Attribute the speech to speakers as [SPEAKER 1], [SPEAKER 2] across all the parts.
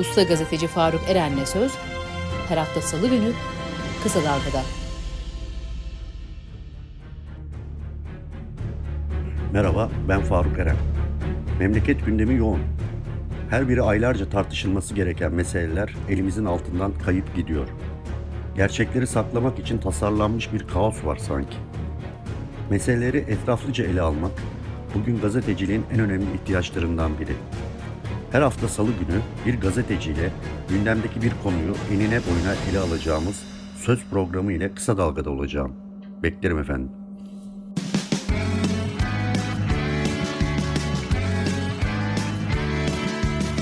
[SPEAKER 1] Usta gazeteci Faruk Eren'le söz her hafta salı günü Kısa Dalga'da.
[SPEAKER 2] Merhaba, ben Faruk Eren. Memleket gündemi yoğun. Her biri aylarca tartışılması gereken meseleler elimizin altından kayıp gidiyor. Gerçekleri saklamak için tasarlanmış bir kaos var sanki. Meseleleri etraflıca ele almak, bugün gazeteciliğin en önemli ihtiyaçlarından biri. Her hafta salı günü bir gazeteciyle gündemdeki bir konuyu enine boyuna ele alacağımız söz programı ile kısa dalgada olacağım. Beklerim efendim.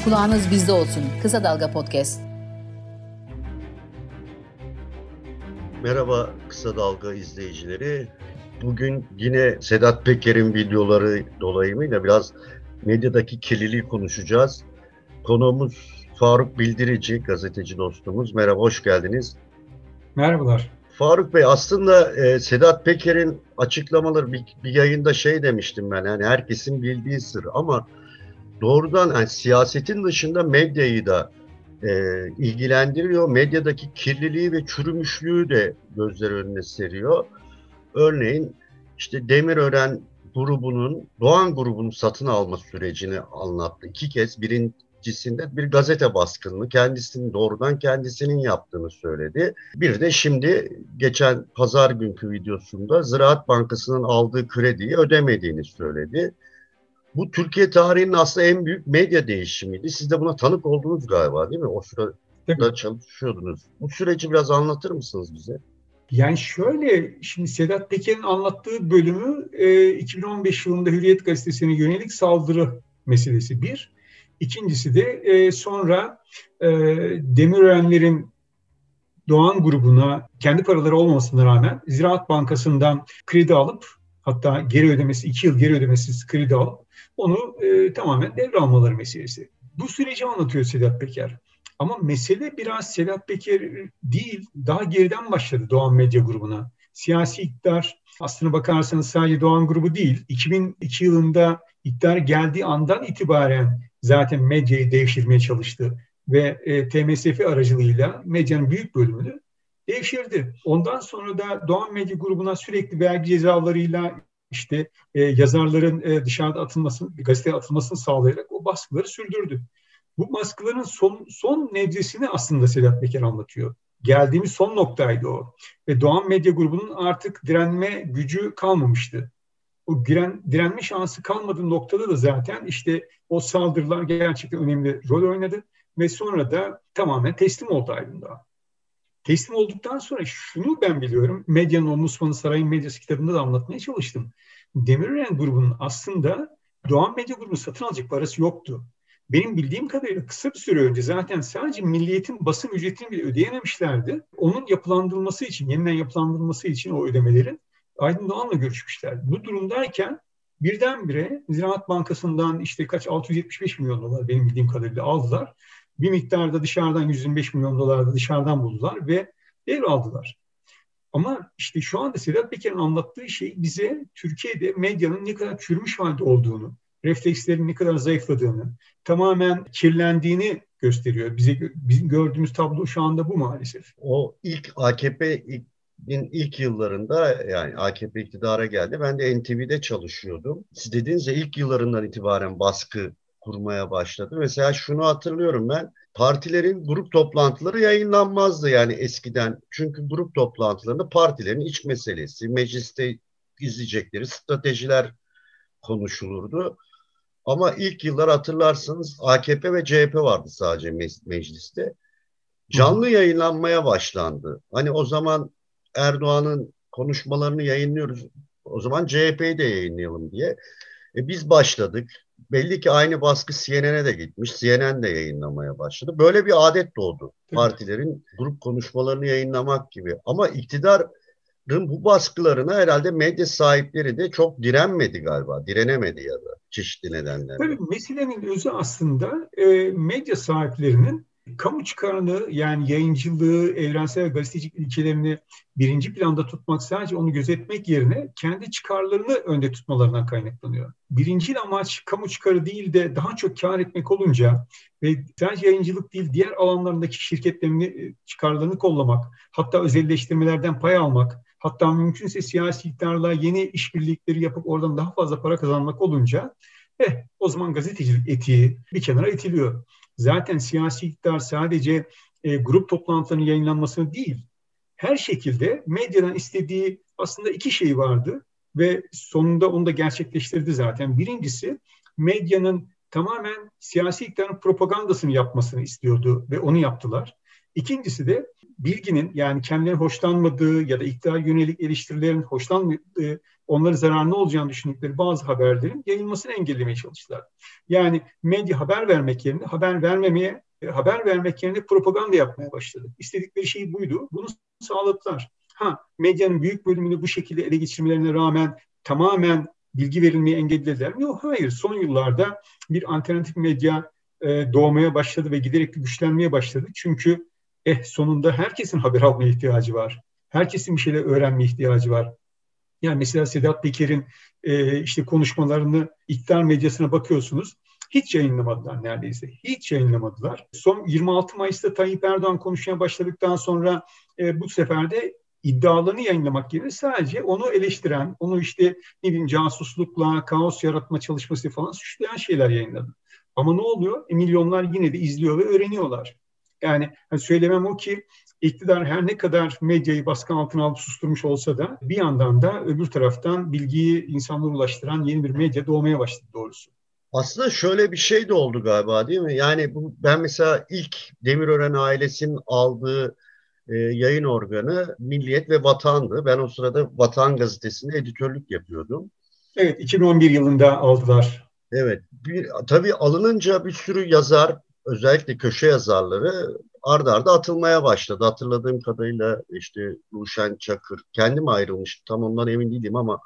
[SPEAKER 1] Kulağınız bizde olsun. Kısa Dalga Podcast.
[SPEAKER 2] Merhaba Kısa Dalga izleyicileri. Bugün yine Sedat Peker'in videoları dolayımıyla biraz medyadaki kirliliği konuşacağız. Konuğumuz Faruk Bildirici, gazeteci dostumuz. Merhaba, hoş geldiniz.
[SPEAKER 3] Merhabalar.
[SPEAKER 2] Faruk Bey aslında e, Sedat Peker'in açıklamaları bir, bir yayında şey demiştim ben yani herkesin bildiği sır ama doğrudan yani siyasetin dışında medyayı da e, ilgilendiriyor. Medyadaki kirliliği ve çürümüşlüğü de gözler önüne seriyor. Örneğin işte Demirören grubunun, Doğan grubunun satın alma sürecini anlattı. İki kez birincisinde bir gazete baskınını kendisinin doğrudan kendisinin yaptığını söyledi. Bir de şimdi geçen pazar günkü videosunda Ziraat Bankası'nın aldığı krediyi ödemediğini söyledi. Bu Türkiye tarihinin aslında en büyük medya değişimiydi. Siz de buna tanık oldunuz galiba değil mi? O sırada çalışıyordunuz. Bu süreci biraz anlatır mısınız bize?
[SPEAKER 3] Yani şöyle, şimdi Sedat Peker'in anlattığı bölümü e, 2015 yılında Hürriyet Gazetesi'ne yönelik saldırı meselesi bir. İkincisi de e, sonra e, Demirörenlerin Doğan grubuna kendi paraları olmamasına rağmen Ziraat Bankası'ndan kredi alıp hatta geri ödemesi, iki yıl geri ödemesiz kredi alıp onu e, tamamen devralmaları meselesi. Bu süreci anlatıyor Sedat Peker. Ama mesele biraz Sedat Peker değil, daha geriden başladı Doğan Medya grubuna. Siyasi iktidar, aslına bakarsanız sadece Doğan grubu değil, 2002 yılında iktidar geldiği andan itibaren zaten medyayı devşirmeye çalıştı. Ve e, TMSF aracılığıyla medyanın büyük bölümünü devşirdi. Ondan sonra da Doğan Medya grubuna sürekli vergi cezalarıyla işte e, yazarların e, dışarıda atılmasını, gazeteye atılmasını sağlayarak o baskıları sürdürdü. Bu baskıların son, son nebzesini aslında Sedat Peker anlatıyor. Geldiğimiz son noktaydı o. Ve Doğan Medya Grubu'nun artık direnme gücü kalmamıştı. O diren, direnme şansı kalmadığı noktada da zaten işte o saldırılar gerçekten önemli rol oynadı. Ve sonra da tamamen teslim oldu Aydın Dağı. Teslim olduktan sonra şunu ben biliyorum. Medyanın o Musman'ın Sarayın Medyası kitabında da anlatmaya çalıştım. Demirören grubunun aslında Doğan Medya grubunu satın alacak parası yoktu. Benim bildiğim kadarıyla kısa bir süre önce zaten sadece milliyetin basın ücretini bile ödeyememişlerdi. Onun yapılandırılması için, yeniden yapılandırılması için o ödemelerin Aydın Doğan'la görüşmüşler. Bu durumdayken birdenbire Ziraat Bankası'ndan işte kaç 675 milyon dolar benim bildiğim kadarıyla aldılar. Bir miktarda dışarıdan 125 milyon dolar da dışarıdan buldular ve aldılar. Ama işte şu anda Sedat Peker'in anlattığı şey bize Türkiye'de medyanın ne kadar çürümüş halde olduğunu, reflekslerin ne kadar zayıfladığını, tamamen kirlendiğini gösteriyor. Bize bizim gördüğümüz tablo şu anda bu maalesef.
[SPEAKER 2] O ilk AKP ilk yıllarında yani AKP iktidara geldi. Ben de NTV'de çalışıyordum. Siz dediğiniz ya ilk yıllarından itibaren baskı kurmaya başladı. Mesela şunu hatırlıyorum ben. Partilerin grup toplantıları yayınlanmazdı yani eskiden. Çünkü grup toplantılarında partilerin iç meselesi, mecliste izleyecekleri stratejiler konuşulurdu. Ama ilk yıllar hatırlarsınız AKP ve CHP vardı sadece mecliste. Canlı yayınlanmaya başlandı. Hani o zaman Erdoğan'ın konuşmalarını yayınlıyoruz. O zaman CHP'yi de yayınlayalım diye. E biz başladık. Belli ki aynı baskı CNN'e de gitmiş. CNN de yayınlamaya başladı. Böyle bir adet doğdu. Partilerin grup konuşmalarını yayınlamak gibi. Ama iktidar bu baskılarına herhalde medya sahipleri de çok direnmedi galiba. Direnemedi ya da çeşitli nedenlerle.
[SPEAKER 3] Tabii meselenin özü aslında e, medya sahiplerinin kamu çıkarını yani yayıncılığı, evrensel ve gazetecilik ilkelerini birinci planda tutmak sadece onu gözetmek yerine kendi çıkarlarını önde tutmalarından kaynaklanıyor. Birinci amaç kamu çıkarı değil de daha çok kar etmek olunca ve sadece yayıncılık değil diğer alanlarındaki şirketlerini e, çıkarlarını kollamak, hatta özelleştirmelerden pay almak, hatta mümkünse siyasi iktidarla yeni işbirlikleri yapıp oradan daha fazla para kazanmak olunca eh o zaman gazetecilik etiği bir kenara itiliyor. Zaten siyasi iktidar sadece e, grup toplantılarının yayınlanmasını değil, her şekilde medyadan istediği aslında iki şey vardı ve sonunda onu da gerçekleştirdi zaten. Birincisi medyanın tamamen siyasi iktidarın propagandasını yapmasını istiyordu ve onu yaptılar. İkincisi de bilginin yani kendilerine hoşlanmadığı ya da iktidar yönelik eleştirilerin hoşlanmadığı, onları zararlı olacağını düşündükleri bazı haberlerin yayılmasını engellemeye çalıştılar. Yani medya haber vermek yerine haber vermemeye, e, haber vermek yerine propaganda yapmaya başladı. İstedikleri şey buydu. Bunu sağladılar. Ha, medyanın büyük bölümünü bu şekilde ele geçirmelerine rağmen tamamen bilgi verilmeyi engellediler mi? Yok, hayır. Son yıllarda bir alternatif medya e, doğmaya başladı ve giderek güçlenmeye başladı. Çünkü eh sonunda herkesin haber almaya ihtiyacı var. Herkesin bir şeyler öğrenmeye ihtiyacı var. Yani mesela Sedat Peker'in e, işte konuşmalarını iktidar medyasına bakıyorsunuz. Hiç yayınlamadılar neredeyse. Hiç yayınlamadılar. Son 26 Mayıs'ta Tayyip Erdoğan konuşmaya başladıktan sonra e, bu sefer de iddialarını yayınlamak yerine sadece onu eleştiren, onu işte ne bileyim casuslukla, kaos yaratma çalışması falan suçlayan şeyler yayınladı. Ama ne oluyor? E, milyonlar yine de izliyor ve öğreniyorlar. Yani söylemem o ki iktidar her ne kadar medyayı baskı altına alıp susturmuş olsa da bir yandan da öbür taraftan bilgiyi insanlara ulaştıran yeni bir medya doğmaya başladı doğrusu.
[SPEAKER 2] Aslında şöyle bir şey de oldu galiba değil mi? Yani bu ben mesela ilk Demirören ailesinin aldığı e, yayın organı Milliyet ve Vatan'dı. Ben o sırada Vatan gazetesinde editörlük yapıyordum.
[SPEAKER 3] Evet 2011 yılında aldılar.
[SPEAKER 2] Evet. Bir, tabii alınınca bir sürü yazar özellikle köşe yazarları ardarda arda atılmaya başladı. Hatırladığım kadarıyla işte Ruşen Çakır, kendim ayrılmış tam ondan emin değilim ama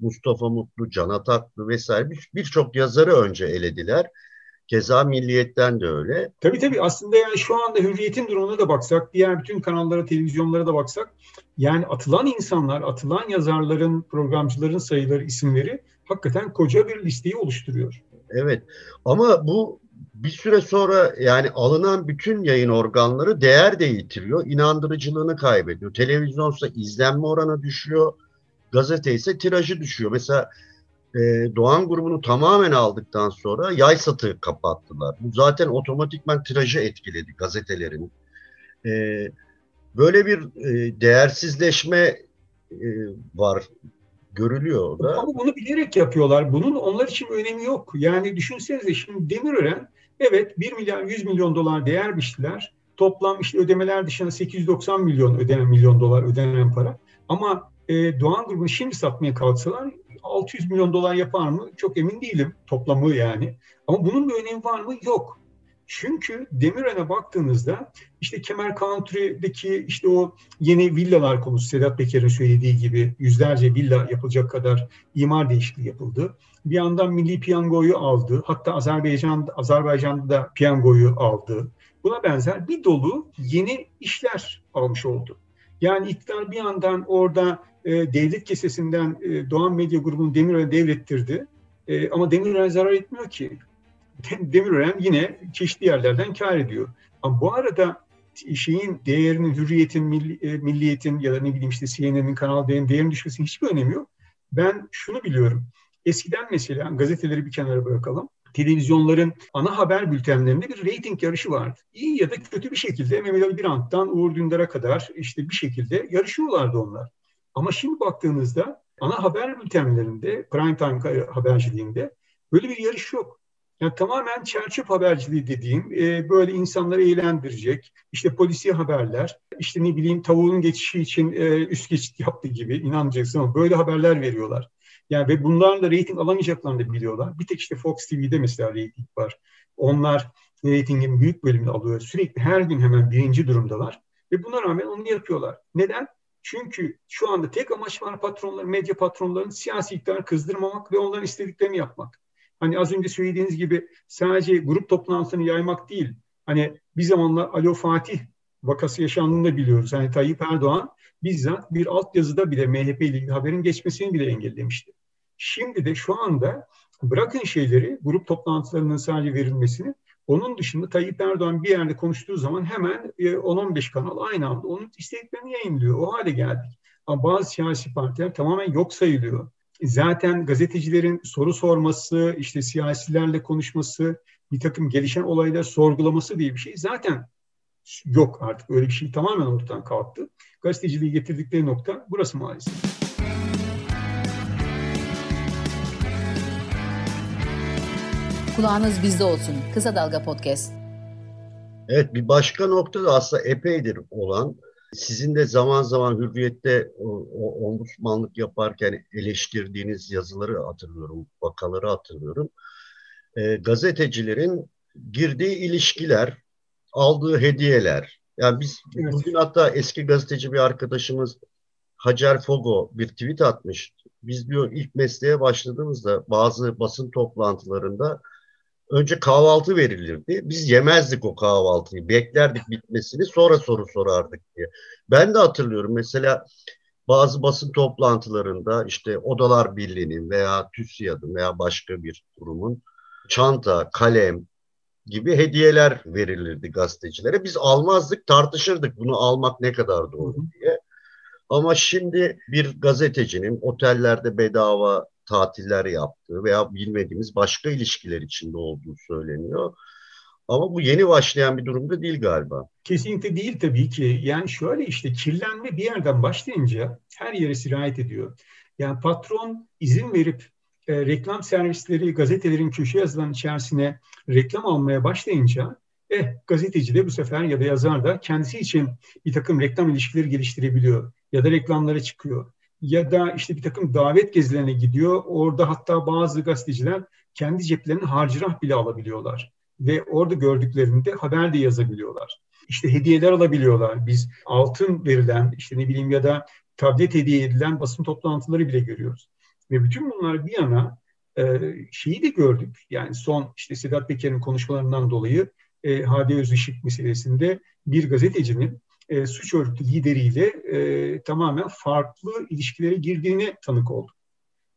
[SPEAKER 2] Mustafa Mutlu, Can Ataklı vesaire birçok bir yazarı önce elediler. Keza Milliyet'ten de öyle.
[SPEAKER 3] Tabii tabii aslında yani şu anda Hürriyet'in durumuna da baksak, diğer bütün kanallara, televizyonlara da baksak yani atılan insanlar, atılan yazarların, programcıların sayıları, isimleri hakikaten koca bir listeyi oluşturuyor.
[SPEAKER 2] Evet ama bu bir süre sonra yani alınan bütün yayın organları değer de yitiriyor. inandırıcılığını kaybediyor. Televizyonsa izlenme oranı düşüyor. Gazete ise tirajı düşüyor. Mesela e, Doğan grubunu tamamen aldıktan sonra yay satı kapattılar. Bu zaten otomatikman tirajı etkiledi gazetelerin. E, böyle bir e, değersizleşme e, var görülüyor da.
[SPEAKER 3] Ama bunu bilerek yapıyorlar. Bunun onlar için önemi yok. Yani düşünsenize şimdi Demirören evet 1 milyar 100 milyon dolar değer biçtiler. Toplam işte ödemeler dışında 890 milyon ödenen milyon dolar ödenen para. Ama e, Doğan grubunu şimdi satmaya kalksalar 600 milyon dolar yapar mı? Çok emin değilim toplamı yani. Ama bunun bir önemi var mı? Yok. Çünkü Demirören'e baktığınızda işte Kemer Country'deki işte o yeni villalar konusu Sedat Peker'in söylediği gibi yüzlerce villa yapılacak kadar imar değişikliği yapıldı. Bir yandan milli piyangoyu aldı. Hatta Azerbaycan Azerbaycan'da da piyangoyu aldı. Buna benzer bir dolu yeni işler almış oldu. Yani iktidar bir yandan orada e, devlet kesesinden e, Doğan Medya Grubu'nu Demirören'e devrettirdi. E, ama Demirören zarar etmiyor ki. Demirören yine çeşitli yerlerden kar ediyor. Ama bu arada şeyin değerinin, hürriyetin, milli, e, milliyetin ya da ne bileyim işte CNN'in kanal değerinin, değerinin düşmesinin hiçbir önemi yok. Ben şunu biliyorum. Eskiden mesela gazeteleri bir kenara bırakalım. Televizyonların ana haber bültenlerinde bir reyting yarışı vardı. İyi ya da kötü bir şekilde Mehmet Ali Birant'tan Uğur Dündar'a kadar işte bir şekilde yarışıyorlardı onlar. Ama şimdi baktığınızda ana haber bültenlerinde, prime time haberciliğinde böyle bir yarış yok. Yani tamamen çerçöp haberciliği dediğim e, böyle insanları eğlendirecek işte polisiye haberler işte ne bileyim tavuğun geçişi için e, üst geçit yaptı gibi inanmayacaksın ama böyle haberler veriyorlar. Yani ve bunlarla reyting alamayacaklarını da biliyorlar. Bir tek işte Fox TV'de mesela reyting var. Onlar reytingin büyük bölümünü alıyor. Sürekli her gün hemen birinci durumdalar. Ve buna rağmen onu yapıyorlar. Neden? Çünkü şu anda tek amaç var patronlar, medya patronlarının siyasi iktidarı kızdırmamak ve onların istediklerini yapmak. Hani az önce söylediğiniz gibi sadece grup toplantısını yaymak değil. Hani bir zamanlar Alo Fatih vakası yaşandığını da biliyoruz. Hani Tayyip Erdoğan bizzat bir altyazıda bile MHP ile ilgili haberin geçmesini bile engellemişti. Şimdi de şu anda bırakın şeyleri, grup toplantılarının sadece verilmesini, onun dışında Tayyip Erdoğan bir yerde konuştuğu zaman hemen 10-15 e, kanal aynı anda onun istediklerini yayınlıyor. O hale geldik. Ama bazı siyasi partiler tamamen yok sayılıyor. Zaten gazetecilerin soru sorması, işte siyasilerle konuşması, bir takım gelişen olaylar sorgulaması diye bir şey zaten yok artık. Öyle bir şey tamamen ortadan kalktı. Gazeteciliği getirdikleri nokta burası maalesef.
[SPEAKER 1] Kulağınız bizde olsun. Kısa Dalga Podcast.
[SPEAKER 2] Evet bir başka nokta da aslında epeydir olan sizin de zaman zaman hürriyette ombudsmanlık yaparken eleştirdiğiniz yazıları hatırlıyorum, vakaları hatırlıyorum. E, gazetecilerin girdiği ilişkiler, aldığı hediyeler. Yani biz evet. bugün hatta eski gazeteci bir arkadaşımız Hacer Fogo bir tweet atmış. Biz diyor ilk mesleğe başladığımızda bazı basın toplantılarında önce kahvaltı verilirdi. Biz yemezdik o kahvaltıyı. Beklerdik bitmesini sonra soru sorardık diye. Ben de hatırlıyorum mesela bazı basın toplantılarında işte Odalar Birliği'nin veya TÜSİAD'ın veya başka bir kurumun çanta, kalem gibi hediyeler verilirdi gazetecilere. Biz almazdık, tartışırdık bunu almak ne kadar doğru diye. Ama şimdi bir gazetecinin otellerde bedava tatiller yaptığı veya bilmediğimiz başka ilişkiler içinde olduğu söyleniyor. Ama bu yeni başlayan bir durumda değil galiba.
[SPEAKER 3] Kesinlikle değil tabii ki. Yani şöyle işte kirlenme bir yerden başlayınca her yere sirayet ediyor. Yani patron izin verip e, reklam servisleri gazetelerin köşe yazılan içerisine reklam almaya başlayınca eh gazeteci de bu sefer ya da yazar da kendisi için bir takım reklam ilişkileri geliştirebiliyor ya da reklamlara çıkıyor ya da işte bir takım davet gezilerine gidiyor. Orada hatta bazı gazeteciler kendi ceplerini harcırah bile alabiliyorlar. Ve orada gördüklerinde haber de yazabiliyorlar. İşte hediyeler alabiliyorlar. Biz altın verilen işte ne bileyim ya da tablet hediye edilen basın toplantıları bile görüyoruz. Ve bütün bunlar bir yana e, şeyi de gördük. Yani son işte Sedat Peker'in konuşmalarından dolayı e, Hadi Özışık meselesinde bir gazetecinin e, suç örgütü lideriyle e, tamamen farklı ilişkilere girdiğini tanık olduk.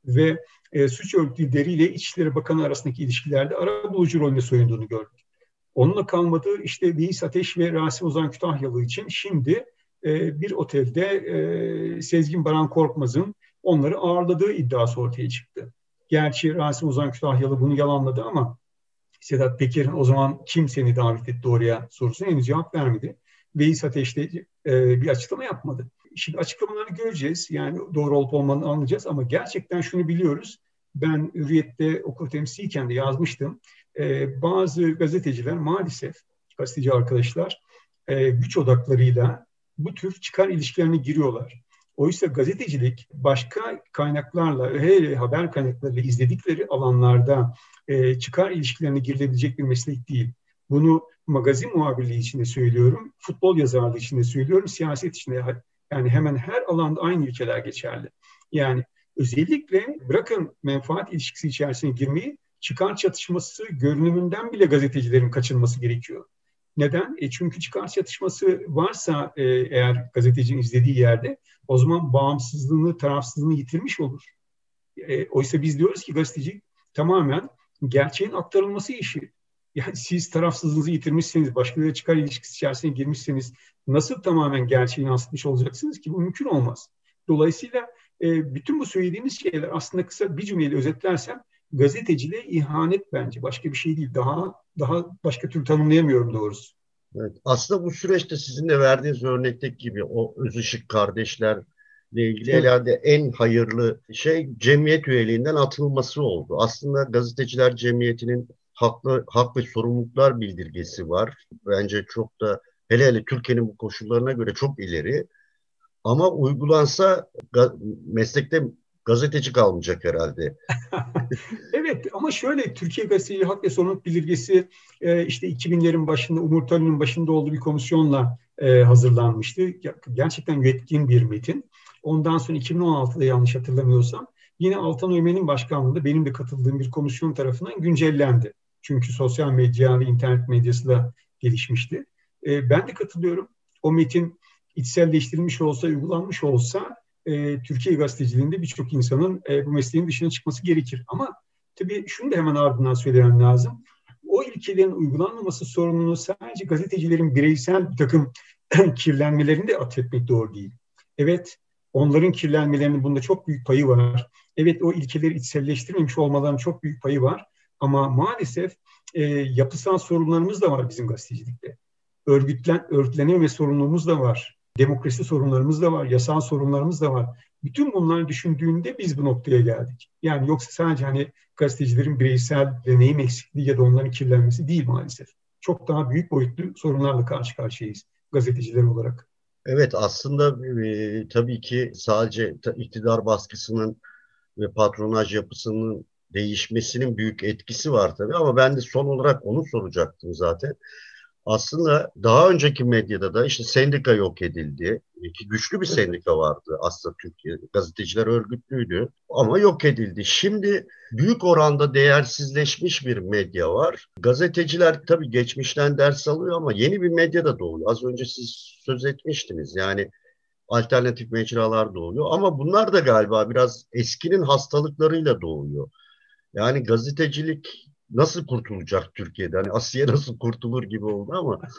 [SPEAKER 3] Ve e, suç örgütü lideriyle İçişleri Bakanı arasındaki ilişkilerde ara bulucu rolüne soyunduğunu gördük. Onunla kalmadı işte Veys Ateş ve Rasim Ozan Kütahyalı için şimdi e, bir otelde e, Sezgin Baran Korkmaz'ın onları ağırladığı iddiası ortaya çıktı. Gerçi Rasim Ozan Kütahyalı bunu yalanladı ama Sedat Peker'in o zaman kim seni davet etti oraya sorusuna henüz cevap vermedi. Veys Ateş'te e, bir açıklama yapmadı. Şimdi açıklamalarını göreceğiz. Yani doğru olup olmadığını anlayacağız ama gerçekten şunu biliyoruz. Ben Hürriyet'te okul temsilciyken de yazmıştım. E, bazı gazeteciler maalesef, gazeteci arkadaşlar, e, güç odaklarıyla bu tür çıkar ilişkilerine giriyorlar. Oysa gazetecilik başka kaynaklarla, hele haber kaynaklarıyla izledikleri alanlarda e, çıkar ilişkilerine girilebilecek bir meslek değil. Bunu magazin muhabirliği içinde söylüyorum, futbol yazarlığı içinde söylüyorum, siyaset içinde yani hemen her alanda aynı ilkeler geçerli. Yani özellikle bırakın menfaat ilişkisi içerisine girmeyi, çıkar çatışması görünümünden bile gazetecilerin kaçınması gerekiyor. Neden? E çünkü çıkar çatışması varsa e, eğer gazetecinin izlediği yerde o zaman bağımsızlığını, tarafsızlığını yitirmiş olur. E, oysa biz diyoruz ki gazeteci tamamen gerçeğin aktarılması işi yani siz tarafsızlığınızı yitirmişseniz, başkalarıyla çıkar ilişkisi içerisine girmişseniz nasıl tamamen gerçeği yansıtmış olacaksınız ki? Bu mümkün olmaz. Dolayısıyla e, bütün bu söylediğimiz şeyler aslında kısa bir cümleyle özetlersem gazeteciliğe ihanet bence. Başka bir şey değil. Daha daha başka türlü tanımlayamıyorum doğrusu.
[SPEAKER 2] Evet. Aslında bu süreçte sizin de verdiğiniz örnekteki gibi o Özışık kardeşler ile ilgili evet. herhalde en hayırlı şey cemiyet üyeliğinden atılması oldu. Aslında gazeteciler cemiyetinin haklı, hak ve sorumluluklar bildirgesi var. Bence çok da hele hele Türkiye'nin bu koşullarına göre çok ileri. Ama uygulansa ga, meslekte gazeteci kalmayacak herhalde.
[SPEAKER 3] evet ama şöyle Türkiye Gazeteci Hak ve Sorumluluk Bildirgesi e, işte 2000'lerin başında Umur Talin'in başında olduğu bir komisyonla e, hazırlanmıştı. Gerçekten yetkin bir metin. Ondan sonra 2016'da yanlış hatırlamıyorsam yine Altan Öymen'in başkanlığında benim de katıldığım bir komisyon tarafından güncellendi. Çünkü sosyal medya ve internet medyası da gelişmişti. E, ben de katılıyorum. O metin içselleştirilmiş olsa, uygulanmış olsa e, Türkiye gazeteciliğinde birçok insanın e, bu mesleğin dışına çıkması gerekir. Ama tabii şunu da hemen ardından söylemem lazım. O ilkelerin uygulanmaması sorununu sadece gazetecilerin bireysel bir takım kirlenmelerini de atfetmek doğru değil. Evet, onların kirlenmelerinin bunda çok büyük payı var. Evet, o ilkeleri içselleştirmemiş olmalarının çok büyük payı var. Ama maalesef e, yapısal sorunlarımız da var bizim gazetecilikte. Örgütlen, örgütlenememe sorunumuz da var. Demokrasi sorunlarımız da var, yasal sorunlarımız da var. Bütün bunları düşündüğünde biz bu noktaya geldik. Yani yoksa sadece hani gazetecilerin bireysel deneyim eksikliği ya da onların kirlenmesi değil maalesef. Çok daha büyük boyutlu sorunlarla karşı karşıyayız gazeteciler olarak.
[SPEAKER 2] Evet aslında e, tabii ki sadece iktidar baskısının ve patronaj yapısının değişmesinin büyük etkisi var tabii ama ben de son olarak onu soracaktım zaten aslında daha önceki medyada da işte sendika yok edildi. Ki güçlü bir sendika vardı aslında Türkiye. Gazeteciler örgütlüydü ama yok edildi. Şimdi büyük oranda değersizleşmiş bir medya var. Gazeteciler tabii geçmişten ders alıyor ama yeni bir medya da doğuyor. Az önce siz söz etmiştiniz. Yani alternatif mecralar doğuyor ama bunlar da galiba biraz eskinin hastalıklarıyla doğuyor. Yani gazetecilik nasıl kurtulacak Türkiye'de? Hani Asya nasıl kurtulur gibi oldu ama.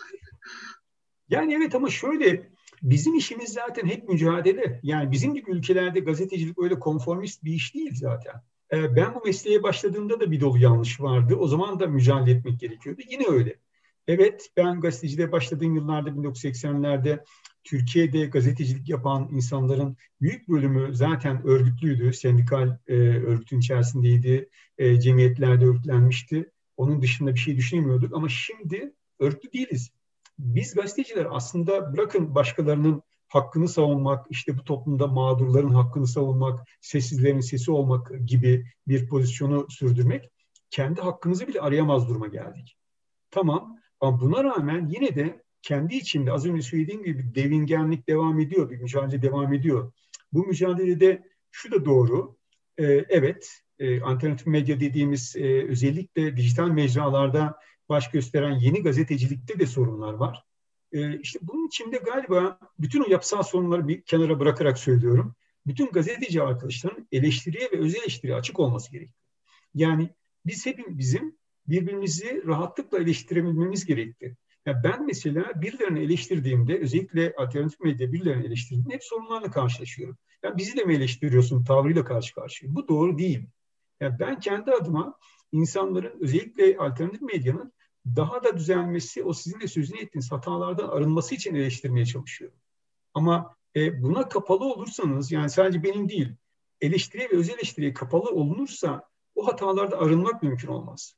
[SPEAKER 3] Yani evet ama şöyle bizim işimiz zaten hep mücadele. Yani bizim gibi ülkelerde gazetecilik öyle konformist bir iş değil zaten. Ee, ben bu mesleğe başladığımda da bir dolu yanlış vardı. O zaman da mücadele etmek gerekiyordu. Yine öyle. Evet ben gazeteciliğe başladığım yıllarda 1980'lerde Türkiye'de gazetecilik yapan insanların büyük bölümü zaten örgütlüydü. Sendikal e, örgütün içerisindeydi. E, cemiyetlerde örgütlenmişti. Onun dışında bir şey düşünemiyorduk ama şimdi örgütlü değiliz. Biz gazeteciler aslında bırakın başkalarının hakkını savunmak, işte bu toplumda mağdurların hakkını savunmak, sessizlerin sesi olmak gibi bir pozisyonu sürdürmek, kendi hakkımızı bile arayamaz duruma geldik. Tamam ama buna rağmen yine de kendi içinde az önce söylediğim gibi devingenlik devam ediyor, bir mücadele devam ediyor. Bu mücadelede şu da doğru, e, evet e, alternatif medya dediğimiz e, özellikle dijital mecralarda baş gösteren yeni gazetecilikte de sorunlar var. E, işte bunun içinde galiba bütün o yapısal sorunları bir kenara bırakarak söylüyorum. Bütün gazeteci arkadaşların eleştiriye ve öz eleştiriye açık olması gerekiyor. Yani biz hepimiz bizim birbirimizi rahatlıkla eleştirebilmemiz gerekli. Yani ben mesela birilerini eleştirdiğimde, özellikle alternatif medya birilerini eleştirdiğimde hep sorunlarla karşılaşıyorum. Yani bizi de mi eleştiriyorsun tavrıyla karşı karşıya? Bu doğru değil. Yani ben kendi adıma insanların özellikle alternatif medyanın daha da düzelmesi, o sizin de sözünü ettiğiniz hatalardan arınması için eleştirmeye çalışıyorum. Ama e, buna kapalı olursanız, yani sadece benim değil, eleştiriye ve öz eleştiriye kapalı olunursa o hatalarda arınmak mümkün olmaz.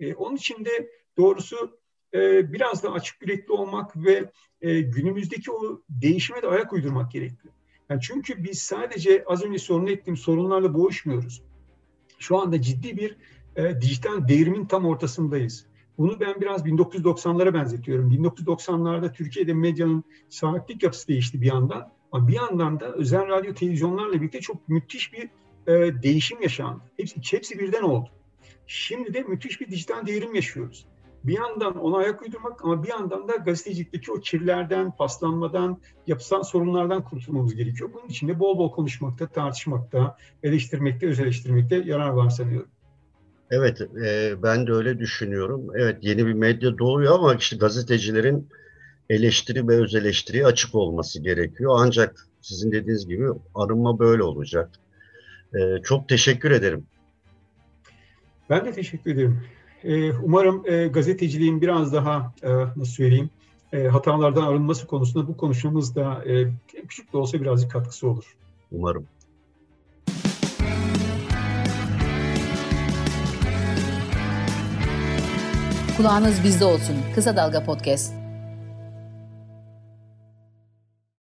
[SPEAKER 3] E, onun için de doğrusu e, biraz da açık yürekli olmak ve e, günümüzdeki o değişime de ayak uydurmak gerekli. Yani çünkü biz sadece az önce sorun ettiğim sorunlarla boğuşmuyoruz. Şu anda ciddi bir e, dijital devrimin tam ortasındayız. Bunu ben biraz 1990'lara benzetiyorum. 1990'larda Türkiye'de medyanın sahiplik yapısı değişti bir yandan. Ama bir yandan da özel radyo televizyonlarla birlikte çok müthiş bir e, değişim yaşandı. Hepsi, hepsi birden oldu. Şimdi de müthiş bir dijital devrim yaşıyoruz bir yandan ona ayak uydurmak ama bir yandan da gazetecilikteki o kirlerden, paslanmadan, yapısal sorunlardan kurtulmamız gerekiyor. Bunun için de bol bol konuşmakta, tartışmakta, eleştirmekte, öz eleştirmekte yarar var sanıyorum.
[SPEAKER 2] Evet, e, ben de öyle düşünüyorum. Evet, yeni bir medya doğuyor ama işte gazetecilerin eleştiri ve öz eleştiriye açık olması gerekiyor. Ancak sizin dediğiniz gibi arınma böyle olacak. E, çok teşekkür ederim.
[SPEAKER 3] Ben de teşekkür ederim. Ee, umarım e, gazeteciliğin biraz daha e, nasıl söyleyeyim e, hatalardan arınması konusunda bu konuşmamız da küçük de olsa birazcık katkısı olur.
[SPEAKER 2] Umarım.
[SPEAKER 1] Kulağınız bizde olsun. Kısa Dalga Podcast.